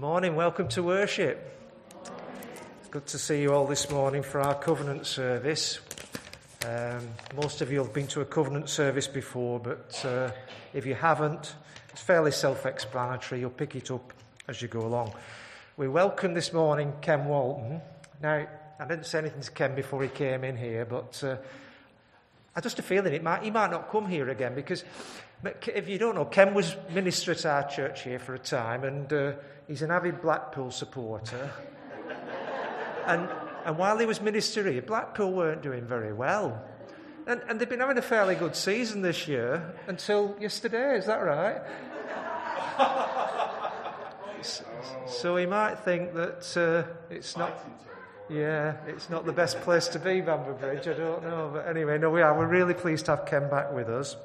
Morning, welcome to worship. Good to see you all this morning for our covenant service. Um, most of you have been to a covenant service before, but uh, if you haven't, it's fairly self explanatory. You'll pick it up as you go along. We welcome this morning Ken Walton. Now, I didn't say anything to Ken before he came in here, but uh, I just a feeling it might, he might not come here again because if you don't know, Ken was minister at our church here for a time, and uh, he's an avid Blackpool supporter. and, and while he was minister here, Blackpool weren't doing very well. And, and they've been having a fairly good season this year until yesterday, is that right? so he might think that uh, it's not. Yeah, it's not the best place to be, Bamber Bridge. I don't know. But anyway, no, we are. We're really pleased to have Ken back with us.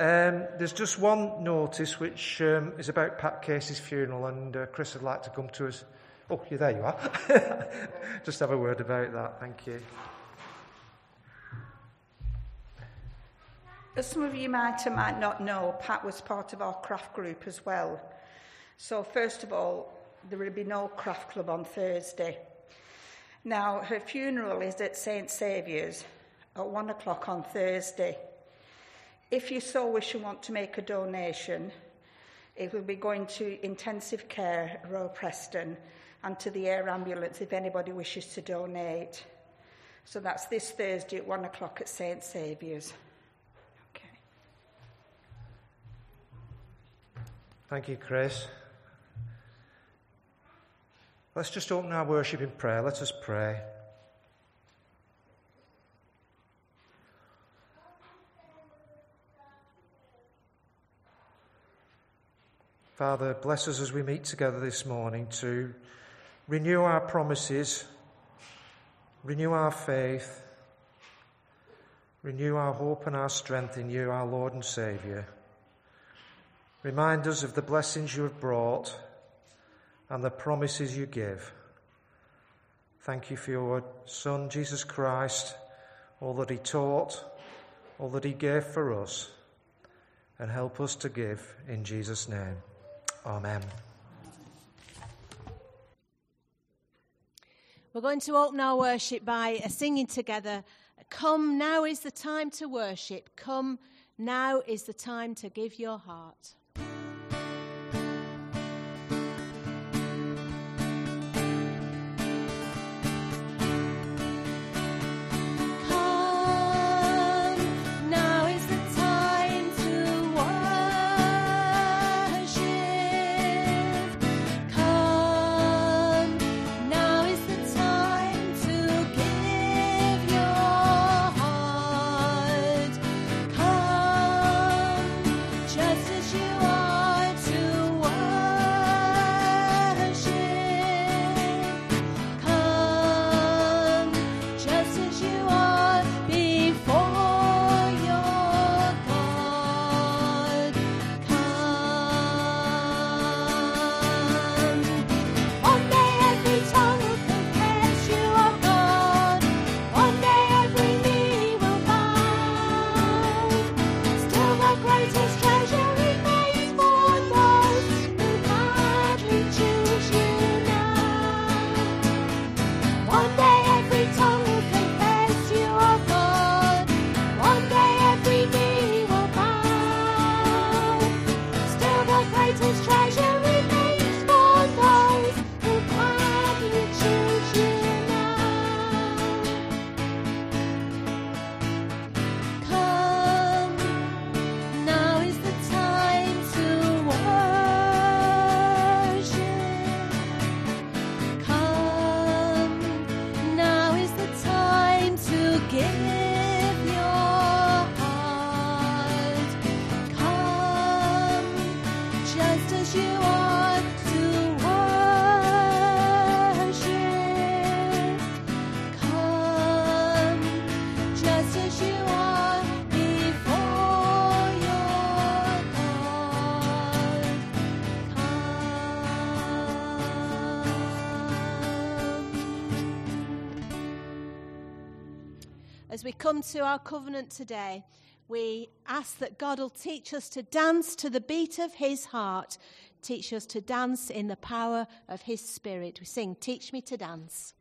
Um, there's just one notice which um, is about Pat Casey's funeral, and uh, Chris would like to come to us. Oh, you there you are. just have a word about that. Thank you. As some of you might or might not know, Pat was part of our craft group as well. So, first of all, there will be no craft club on Thursday. Now, her funeral is at St Saviour's at one o'clock on Thursday. If you so wish and want to make a donation, it will be going to intensive care, Royal Preston, and to the air ambulance if anybody wishes to donate. So that's this Thursday at one o'clock at St Saviour's. Okay. Thank you, Chris. Let's just open our worship in prayer. Let us pray. Father, bless us as we meet together this morning to renew our promises, renew our faith, renew our hope and our strength in you, our Lord and Saviour. Remind us of the blessings you have brought and the promises you give. Thank you for your Son, Jesus Christ, all that he taught, all that he gave for us, and help us to give in Jesus' name. Amen. We're going to open our worship by uh, singing together Come, now is the time to worship. Come, now is the time to give your heart. Come to our covenant today, we ask that God will teach us to dance to the beat of his heart, Teach us to dance in the power of His Spirit. We sing, Teach me to dance.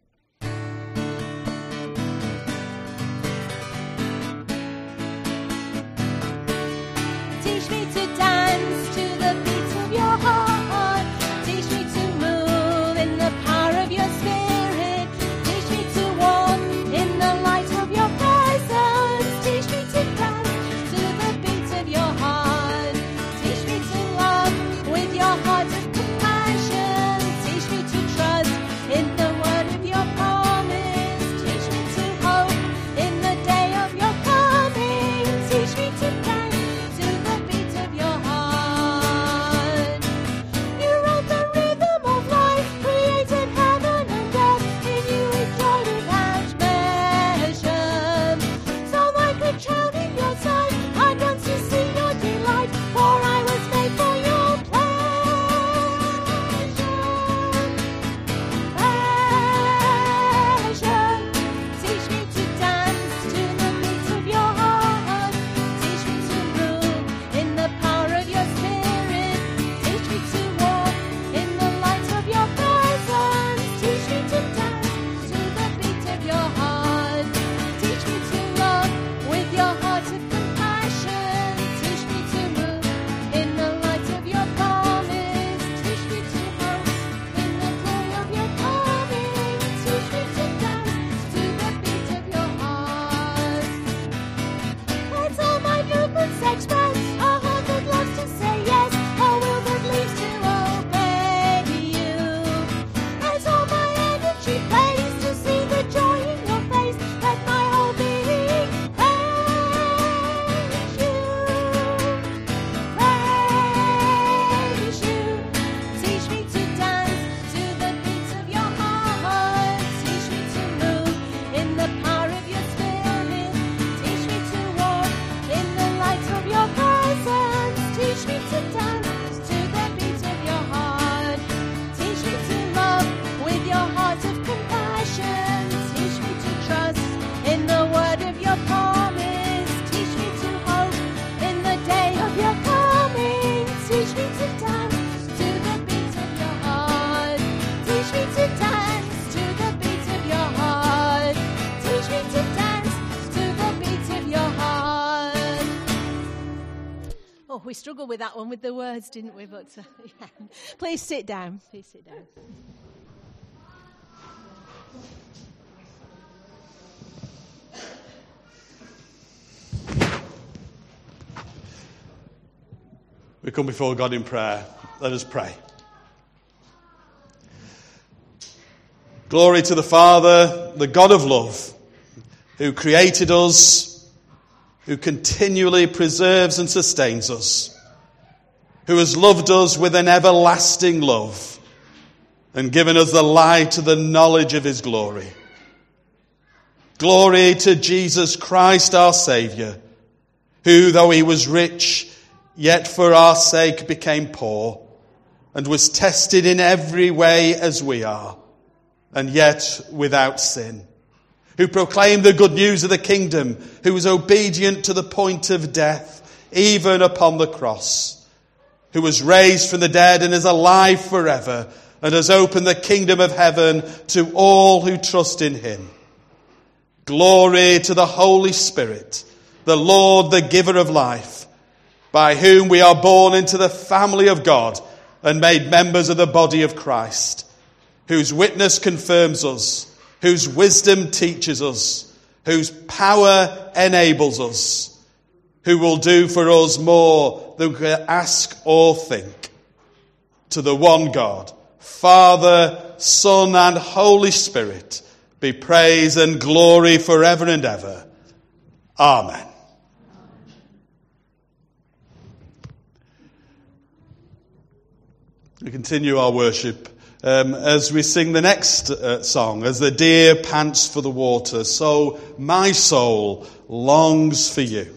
With that one with the words, didn't we? But uh, yeah. please sit down. Please sit down. We come before God in prayer. Let us pray. Glory to the Father, the God of love, who created us, who continually preserves and sustains us, who has loved us with an everlasting love and given us the light of the knowledge of his glory. Glory to Jesus Christ, our Saviour, who, though he was rich, yet for our sake became poor, and was tested in every way as we are, and yet without sin. Who proclaimed the good news of the kingdom, who was obedient to the point of death, even upon the cross, who was raised from the dead and is alive forever, and has opened the kingdom of heaven to all who trust in him. Glory to the Holy Spirit, the Lord, the giver of life, by whom we are born into the family of God and made members of the body of Christ, whose witness confirms us, whose wisdom teaches us, whose power enables us, who will do for us more than we can ask or think. To the one God, Father, Son, and Holy Spirit, be praise and glory forever and ever. Amen. We continue our worship um, as we sing the next uh, song, as the deer pants for the water, so my soul longs for you.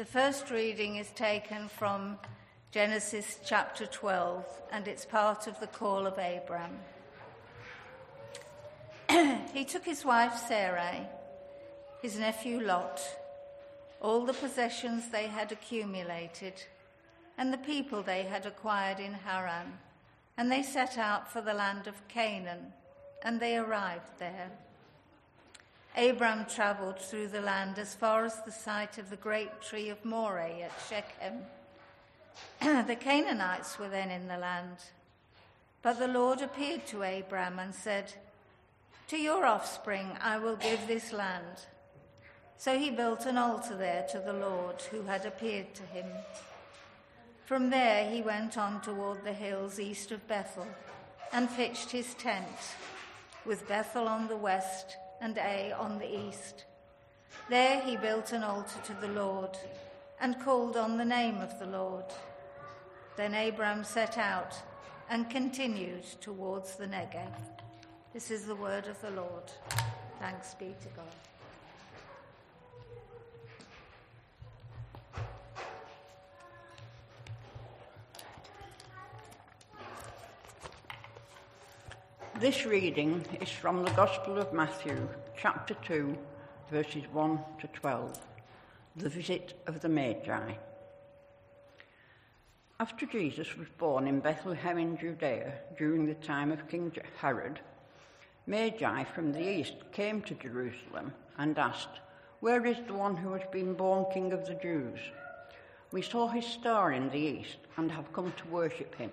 The first reading is taken from Genesis chapter 12, and it's part of the call of Abram. he took his wife Sarai, his nephew Lot, all the possessions they had accumulated, and the people they had acquired in Haran, and they set out for the land of Canaan, and they arrived there. Abram travelled through the land as far as the site of the great tree of Moreh at Shechem. the Canaanites were then in the land. But the Lord appeared to Abram and said, To your offspring I will give this land. So he built an altar there to the Lord who had appeared to him. From there he went on toward the hills east of Bethel and pitched his tent, with Bethel on the west and Ai on the east. There he built an altar to the Lord and called on the name of the Lord. Then Abram set out and continued towards the Negev. This is the word of the Lord. Thanks be to God. This reading is from the Gospel of Matthew, chapter 2, verses 1 to 12, the visit of the Magi. After Jesus was born in Bethlehem in Judea during the time of King Herod, Magi from the east came to Jerusalem and asked, Where is the one who has been born King of the Jews? We saw his star in the east and have come to worship him.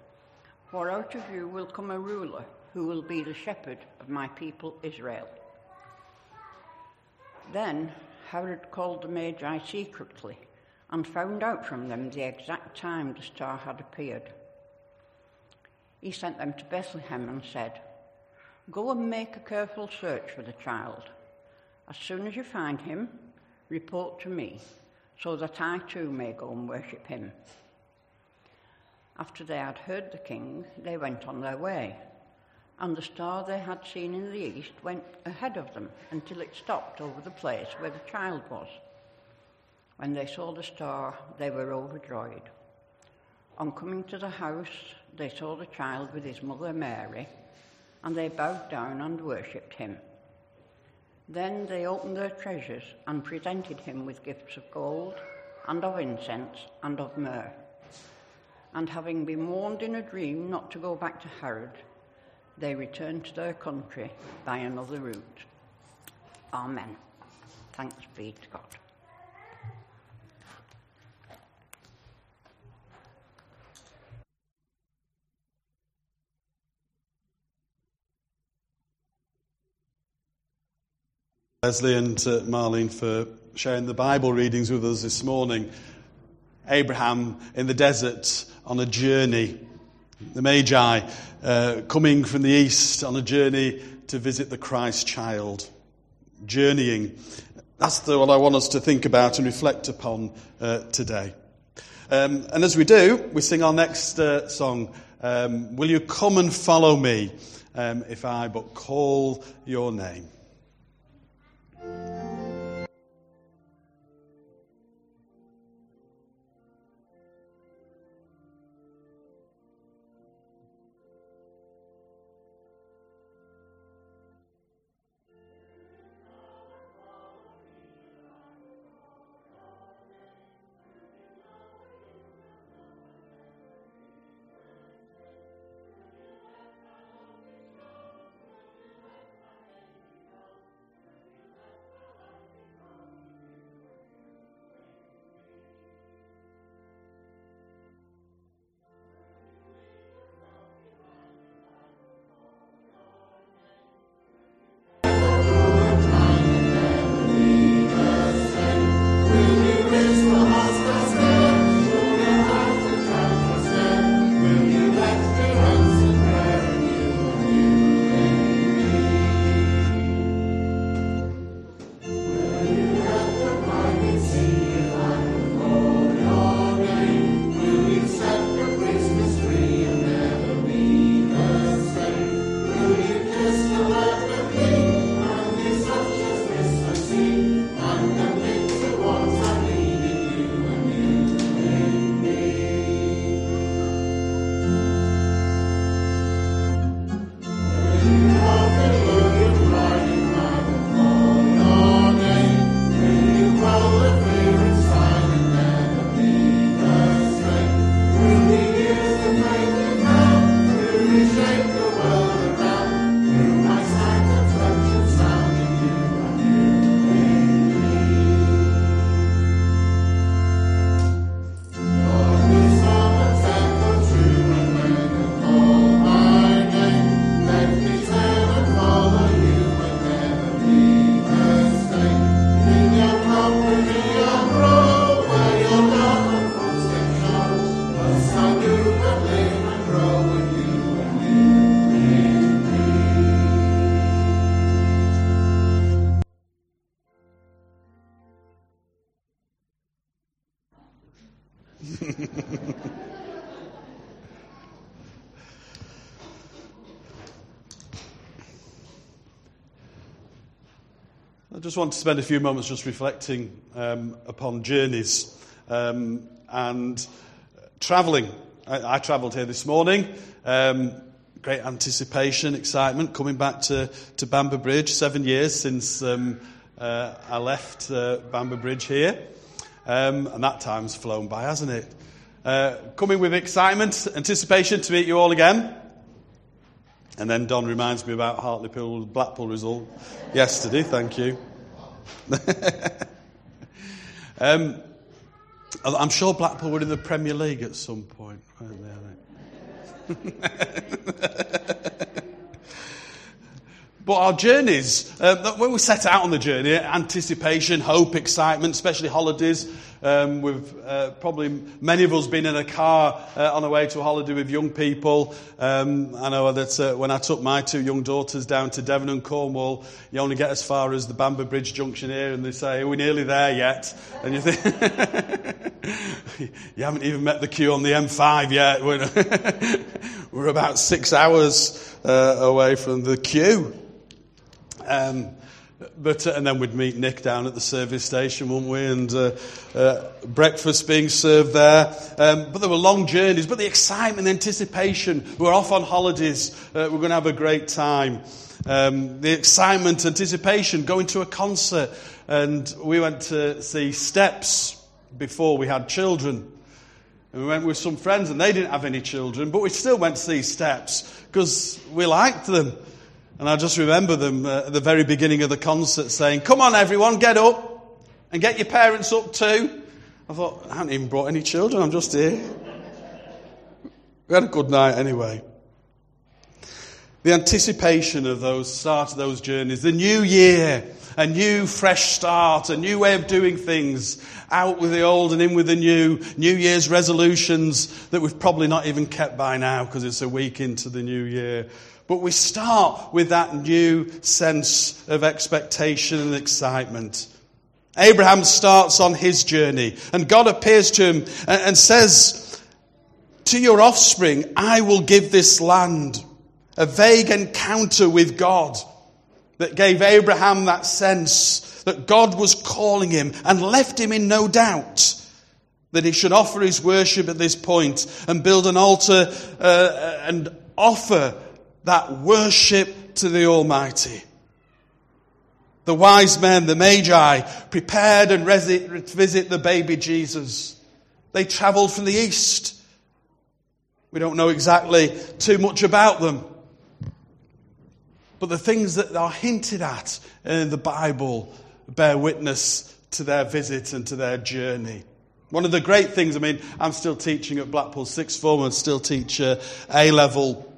For out of you will come a ruler who will be the shepherd of my people Israel. Then Herod called the Magi secretly and found out from them the exact time the star had appeared. He sent them to Bethlehem and said, Go and make a careful search for the child. As soon as you find him, report to me, so that I too may go and worship him. After they had heard the king, they went on their way, and the star they had seen in the east went ahead of them until it stopped over the place where the child was. When they saw the star, they were overjoyed. On coming to the house, they saw the child with his mother Mary, and they bowed down and worshipped him. Then they opened their treasures and presented him with gifts of gold, and of incense, and of myrrh. And having been warned in a dream not to go back to Herod, they returned to their country by another route. Amen. Thanks be to God. Leslie and uh, Marlene for sharing the Bible readings with us this morning. Abraham in the desert on a journey. The Magi uh, coming from the east on a journey to visit the Christ child. Journeying. That's the, what I want us to think about and reflect upon uh, today. Um, and as we do, we sing our next uh, song, um, Will You Come and Follow Me um, if I but call your name? Just want to spend a few moments just reflecting um, upon journeys um, and travelling. I, I travelled here this morning. Um, great anticipation, excitement, coming back to, to Bamber Bridge. Seven years since um, uh, I left uh, Bamber Bridge here. Um, and that time's flown by, hasn't it? Uh, coming with excitement, anticipation to meet you all again. And then Don reminds me about Hartlepool Blackpool result yesterday. Thank you. um, I'm sure Blackpool were in the Premier League at some point. weren't they? But our journeys, uh, when we set out on the journey, anticipation, hope, excitement, especially holidays, um, we've uh, probably many of us been in a car uh, on our way to a holiday with young people. Um, I know that uh, when I took my two young daughters down to Devon and Cornwall, you only get as far as the Bamber Bridge junction here, and they say, "Are we nearly there yet?" And you think you haven't even met the queue on the M5 yet. We're, we're about six hours uh, away from the queue. Um, but uh, and then we'd meet Nick down at the service station, wouldn't we? And uh, uh, breakfast being served there. Um, but there were long journeys. But the excitement, the anticipation. We're off on holidays. Uh, we're going to have a great time. Um, the excitement, anticipation, going to a concert, and we went to see Steps before we had children. And we went with some friends, and they didn't have any children, but we still went to see Steps because we liked them. And I just remember them uh, at the very beginning of the concert saying, Come on, everyone, get up and get your parents up too. I thought, I haven't even brought any children, I'm just here. We had a good night anyway. The anticipation of those start of those journeys, the new year, a new fresh start, a new way of doing things, out with the old and in with the new, New Year's resolutions that we've probably not even kept by now because it's a week into the new year. But we start with that new sense of expectation and excitement. Abraham starts on his journey, and God appears to him and says, To your offspring, I will give this land. A vague encounter with God that gave Abraham that sense that God was calling him and left him in no doubt that he should offer his worship at this point and build an altar uh, and offer that worship to the Almighty. The wise men, the Magi, prepared and visit the baby Jesus. They traveled from the east. We don't know exactly too much about them. But the things that are hinted at in the Bible bear witness to their visit and to their journey. One of the great things, I mean, I'm still teaching at Blackpool Sixth Form and still teach uh, A level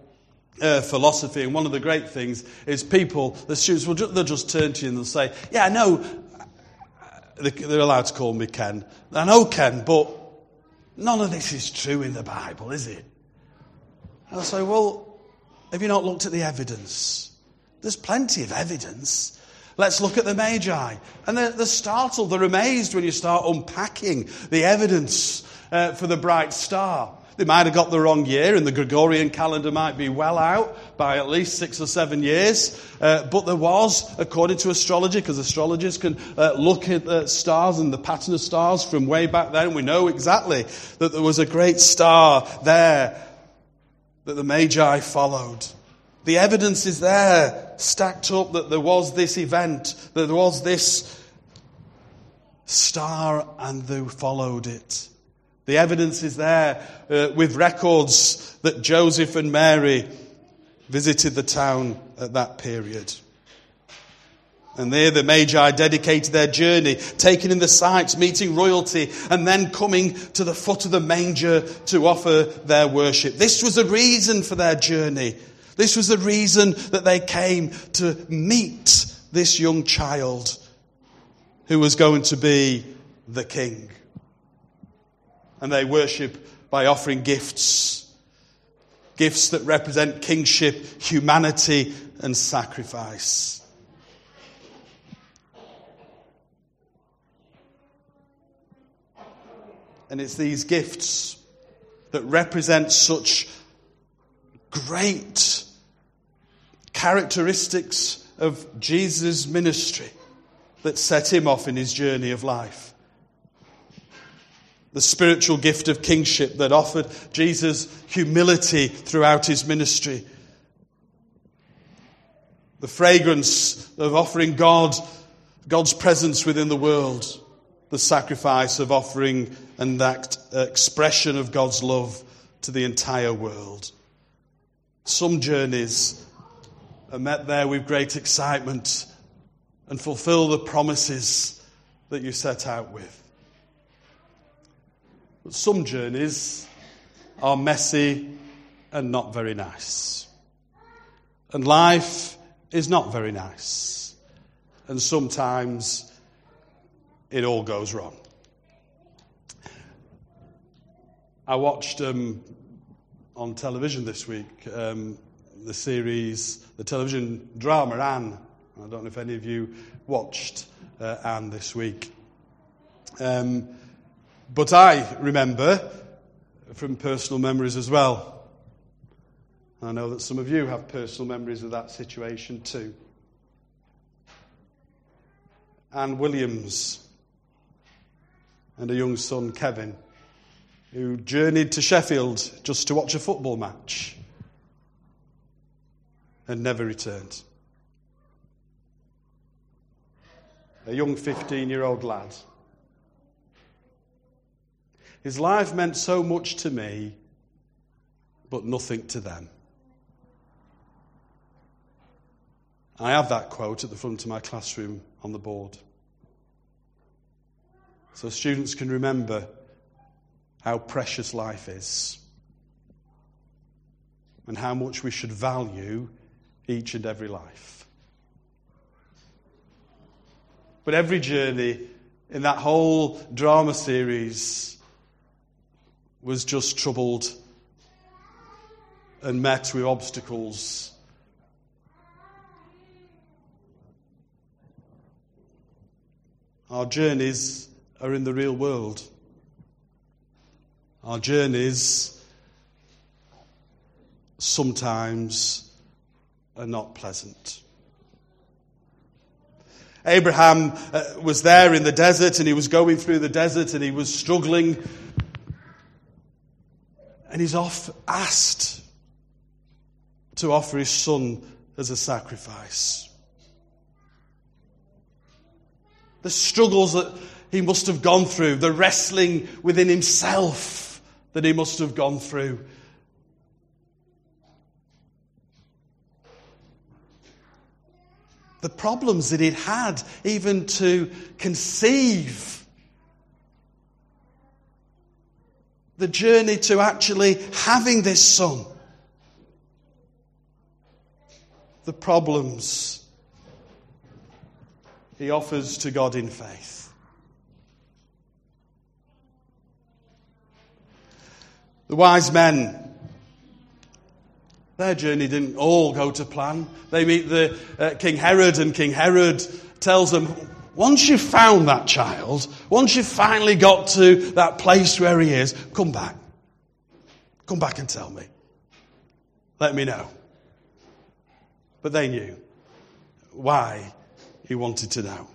uh, philosophy. And one of the great things is people, the students, will ju- they'll just turn to you and they'll say, Yeah, I know, they're allowed to call me Ken. I know Ken, but none of this is true in the Bible, is it? And I'll say, Well, have you not looked at the evidence? There's plenty of evidence. Let's look at the Magi. And they're, they're startled, they're amazed when you start unpacking the evidence uh, for the bright star. They might have got the wrong year, and the Gregorian calendar might be well out by at least six or seven years. Uh, but there was, according to astrology, because astrologers can uh, look at the stars and the pattern of stars from way back then, we know exactly that there was a great star there that the Magi followed. The evidence is there, stacked up, that there was this event, that there was this star, and they followed it. The evidence is there uh, with records that Joseph and Mary visited the town at that period. And there the Magi dedicated their journey, taking in the sights, meeting royalty, and then coming to the foot of the manger to offer their worship. This was the reason for their journey. This was the reason that they came to meet this young child who was going to be the king and they worship by offering gifts. Gifts that represent kingship, humanity, and sacrifice. And it's these gifts that represent such great characteristics of Jesus' ministry that set him off in his journey of life. The spiritual gift of kingship that offered Jesus humility throughout his ministry. The fragrance of offering God, God's presence within the world. The sacrifice of offering and that expression of God's love to the entire world. Some journeys are met there with great excitement and fulfill the promises that you set out with. But some journeys are messy and not very nice. And life is not very nice. And sometimes it all goes wrong. I watched um, on television this week um, the series, the television drama Anne. I don't know if any of you watched uh, Anne this week. Um, but I remember from personal memories as well. I know that some of you have personal memories of that situation too. Anne Williams and a young son, Kevin, who journeyed to Sheffield just to watch a football match and never returned. A young 15 year old lad. His life meant so much to me, but nothing to them. I have that quote at the front of my classroom on the board. So students can remember how precious life is and how much we should value each and every life. But every journey in that whole drama series was just troubled and met with obstacles. Our journeys are in the real world. Our journeys sometimes are not pleasant. Abraham uh, was there in the desert and he was going through the desert and he was struggling. And he's off asked to offer his son as a sacrifice. The struggles that he must have gone through, the wrestling within himself that he must have gone through. The problems that he'd had even to conceive. The journey to actually having this son. The problems he offers to God in faith. The wise men, their journey didn't all go to plan. They meet the uh, King Herod, and King Herod tells them, once you've found that child, once you've finally got to that place where he is, come back. Come back and tell me. Let me know. But they knew why he wanted to know.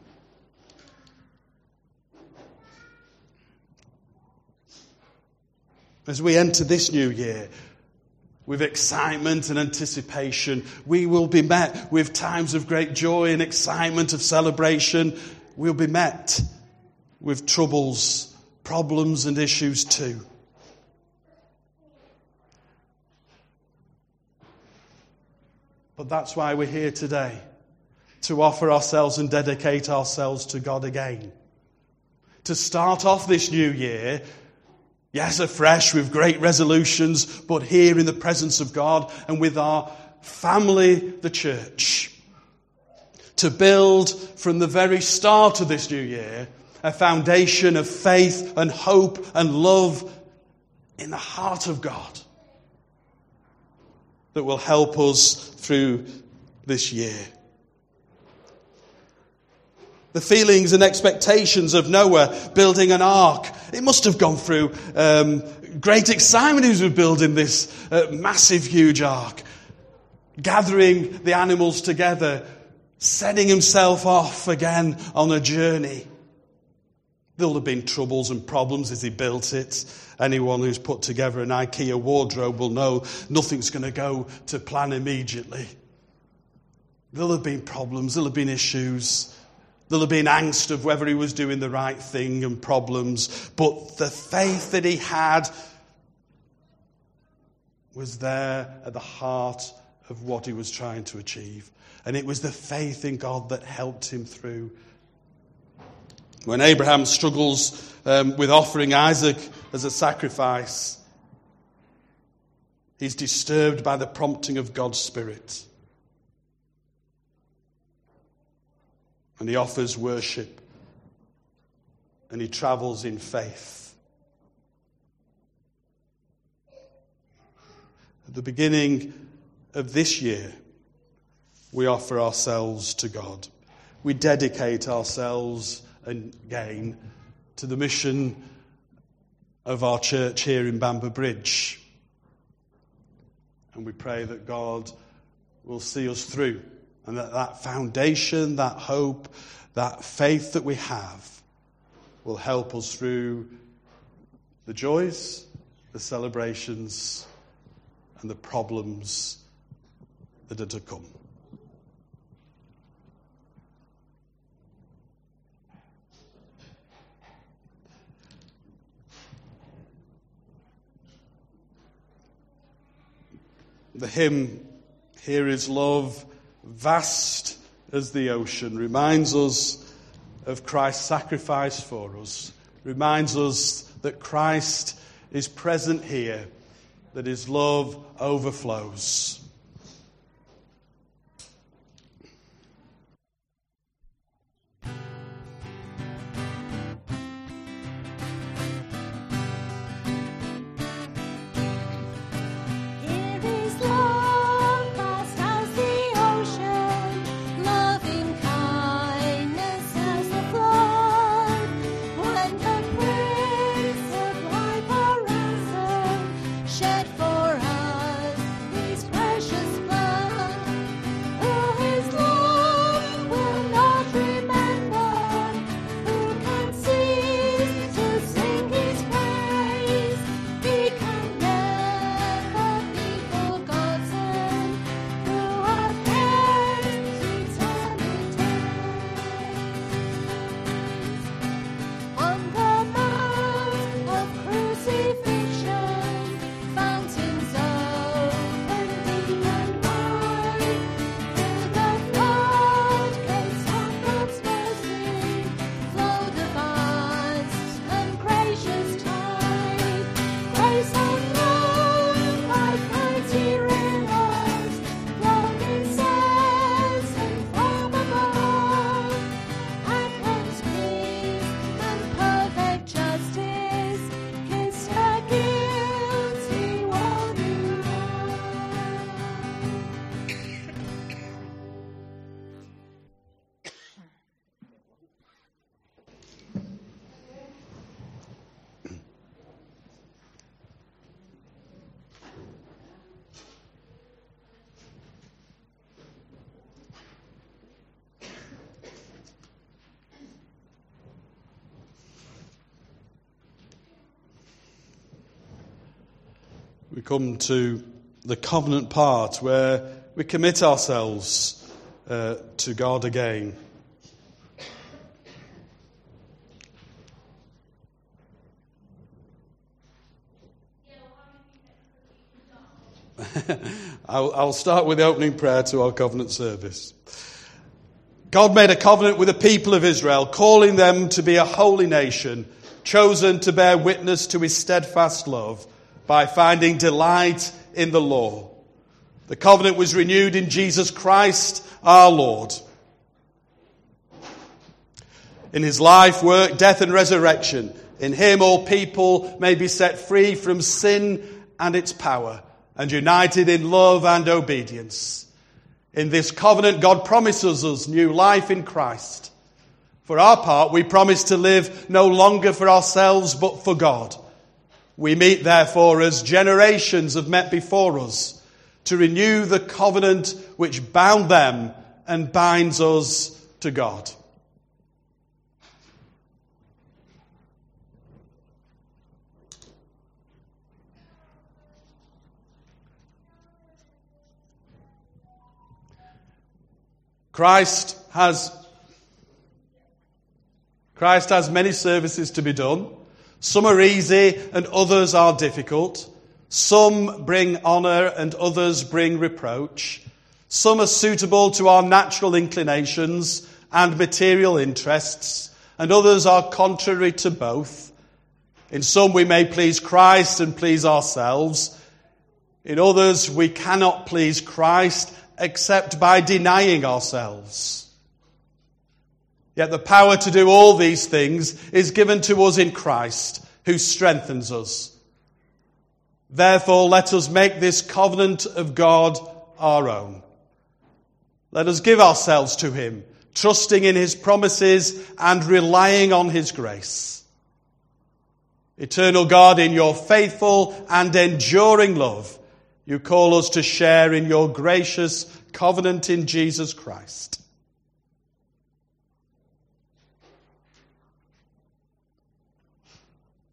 As we enter this new year with excitement and anticipation, we will be met with times of great joy and excitement of celebration. We'll be met with troubles, problems, and issues too. But that's why we're here today to offer ourselves and dedicate ourselves to God again. To start off this new year, yes, afresh with great resolutions, but here in the presence of God and with our family, the church. To build from the very start of this new year a foundation of faith and hope and love in the heart of God that will help us through this year. The feelings and expectations of Noah building an ark. It must have gone through um, great excitement as was building this uh, massive, huge ark. Gathering the animals together, setting himself off again on a journey. There'll have been troubles and problems as he built it. Anyone who's put together an IKEA wardrobe will know nothing's going to go to plan immediately. There'll have been problems, there'll have been issues. There'll have been angst of whether he was doing the right thing and problems. But the faith that he had was there at the heart of what he was trying to achieve. And it was the faith in God that helped him through. When Abraham struggles um, with offering Isaac as a sacrifice, he's disturbed by the prompting of God's Spirit. And he offers worship. And he travels in faith. At the beginning of this year, we offer ourselves to God. We dedicate ourselves again to the mission of our church here in Bamber Bridge. And we pray that God will see us through and that that foundation, that hope, that faith that we have will help us through the joys, the celebrations, and the problems that are to come. The hymn, Here is Love, vast as the ocean, reminds us of Christ's sacrifice for us, reminds us that Christ is present here, that his love overflows. We come to the covenant part where we commit ourselves uh, to God again. I'll, I'll start with the opening prayer to our covenant service. God made a covenant with the people of Israel, calling them to be a holy nation, chosen to bear witness to his steadfast love by finding delight in the law. The covenant was renewed in Jesus Christ our Lord. In his life, work, death, and resurrection, in him all people may be set free from sin and its power and united in love and obedience. In this covenant, God promises us new life in Christ, For our part, we promise to live no longer for ourselves, but for God. We meet, therefore, as generations have met before us, to renew the covenant which bound them and binds us to God. Christ has Christ has many services to be done. Some are easy and others are difficult. Some bring honour and others bring reproach. Some are suitable to our natural inclinations and material interests, and others are contrary to both. In some we may please Christ and please ourselves. In others we cannot please Christ except by denying ourselves. Yet the power to do all these things is given to us in Christ, who strengthens us. Therefore, let us make this covenant of God our own. Let us give ourselves to Him, trusting in His promises and relying on His grace. Eternal God, in your faithful and enduring love, you call us to share in your gracious covenant in Jesus Christ.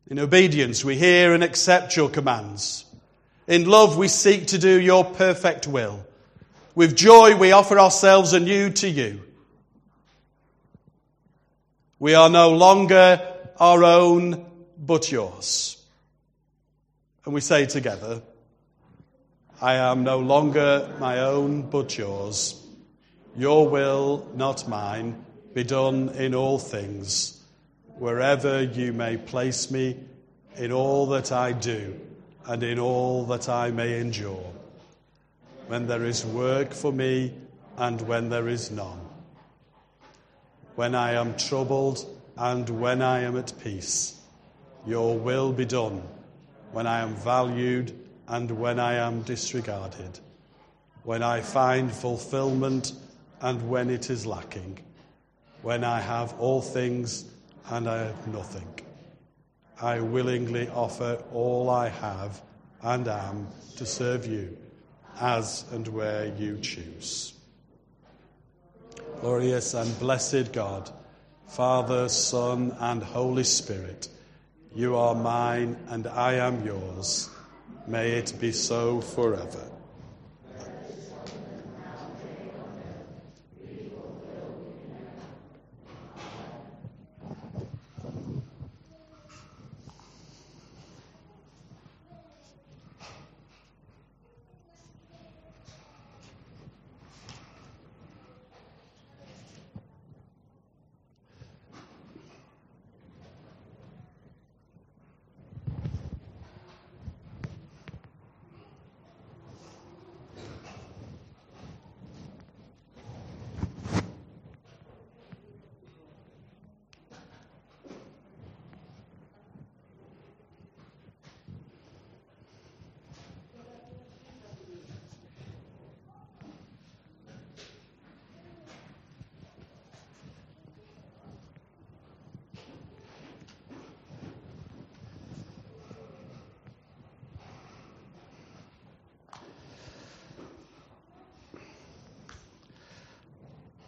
In obedience, we hear and accept your commands. In love, we seek to do your perfect will. With joy, we offer ourselves anew to you. We are no longer our own, but yours. And we say together, I am no longer my own, but yours. Your will, not mine, be done in all things wherever you may place me in all that I do and in all that I may endure, when there is work for me and when there is none, when I am troubled and when I am at peace. Your will be done when I am valued and when I am disregarded, when I find fulfillment and when it is lacking, when I have all things and I have nothing. I willingly offer all I have and am to serve you as and where you choose. Glorious and blessed God, Father, Son, and Holy Spirit, you are mine and I am yours. May it be so forever.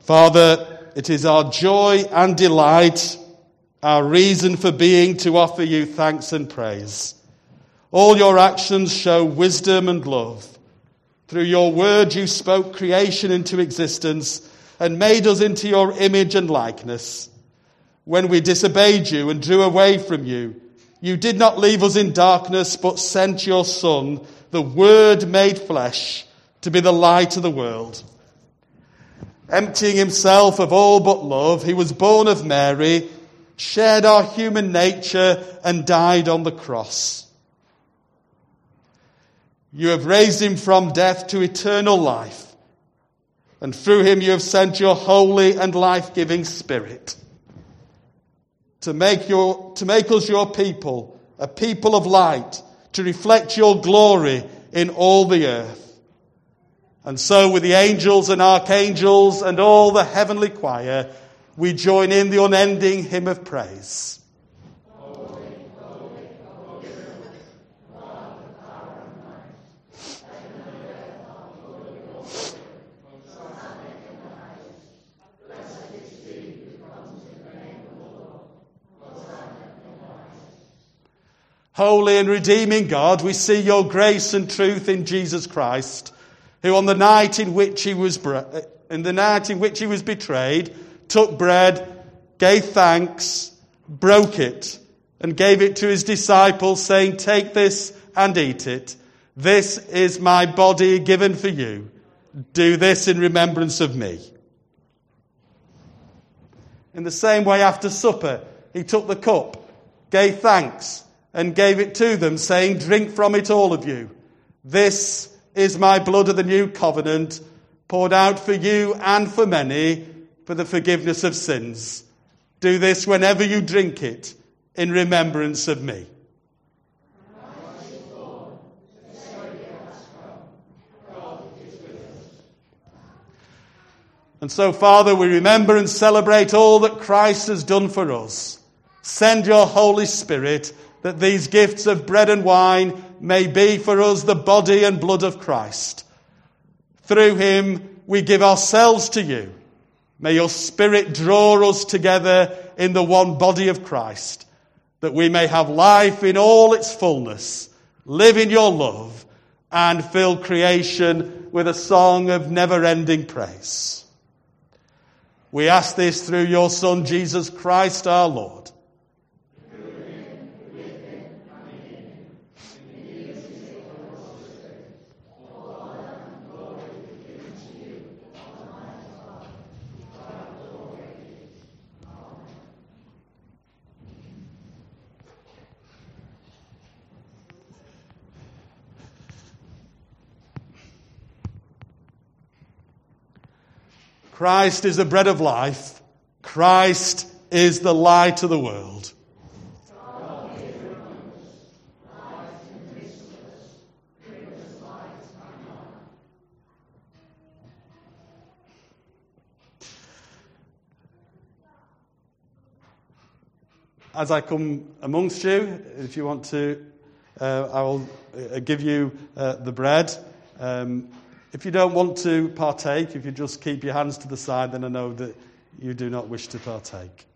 Father, it is our joy and delight, our reason for being to offer you thanks and praise. All your actions show wisdom and love. Through your word, you spoke creation into existence and made us into your image and likeness. When we disobeyed you and drew away from you, you did not leave us in darkness, but sent your Son, the Word made flesh, to be the light of the world. Emptying himself of all but love, he was born of Mary, shared our human nature, and died on the cross. You have raised him from death to eternal life, and through him you have sent your holy and life giving Spirit to make, your, to make us your people, a people of light, to reflect your glory in all the earth. And so, with the angels and archangels and all the heavenly choir, we join in the unending hymn of praise. Holy and redeeming God, we see your grace and truth in Jesus Christ, who on the night in which he was in the night in which he was betrayed, took bread, gave thanks, broke it, and gave it to his disciples, saying, Take this and eat it. This is my body given for you. Do this in remembrance of me. In the same way, after supper, he took the cup, gave thanks, and gave it to them, saying, Drink from it, all of you. This is my blood of the new covenant, poured out for you and for many for the forgiveness of sins. Do this whenever you drink it in remembrance of me. And so, Father, we remember and celebrate all that Christ has done for us. Send your Holy Spirit that these gifts of bread and wine may be for us the body and blood of Christ. Through him, we give ourselves to you. May your Spirit draw us together in the one body of Christ, that we may have life in all its fullness, live in your love, and fill creation with a song of never ending praise. We ask this through your Son, Jesus Christ our Lord. Christ is the bread of life. Christ is the light of the world. As I come amongst you, if you want to, uh, I will uh, give you uh, the bread. Um, if you don't want to partake, if you just keep your hands to the side, then I know that you do not wish to partake.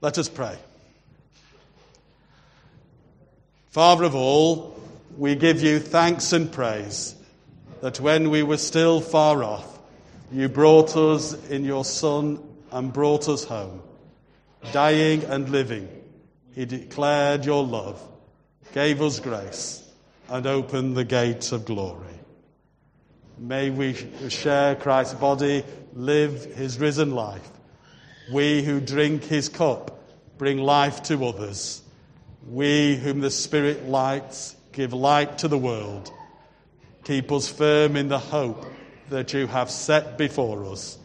Let us pray. Father of all, we give you thanks and praise that when we were still far off, you brought us in your Son and brought us home. Dying and living, he declared your love, gave us grace, and opened the gates of glory. May we share Christ's body, live his risen life. We who drink his cup bring life to others. We whom the Spirit lights give light to the world. Keep us firm in the hope that you have set before us,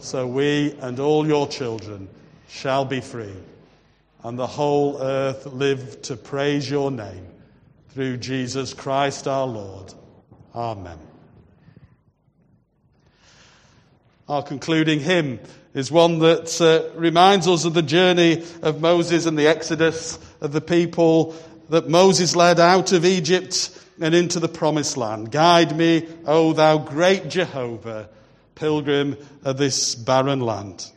so we and all your children shall be free, and the whole earth live to praise your name. Through Jesus Christ our Lord. Amen. Our concluding hymn is one that uh, reminds us of the journey of Moses and the exodus of the people that Moses led out of Egypt and into the promised land. Guide me, O thou great Jehovah, pilgrim of this barren land.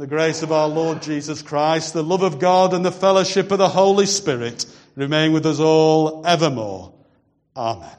And the grace of our Lord Jesus Christ, the love of God, and the fellowship of the Holy Spirit remain with us all evermore. Amen.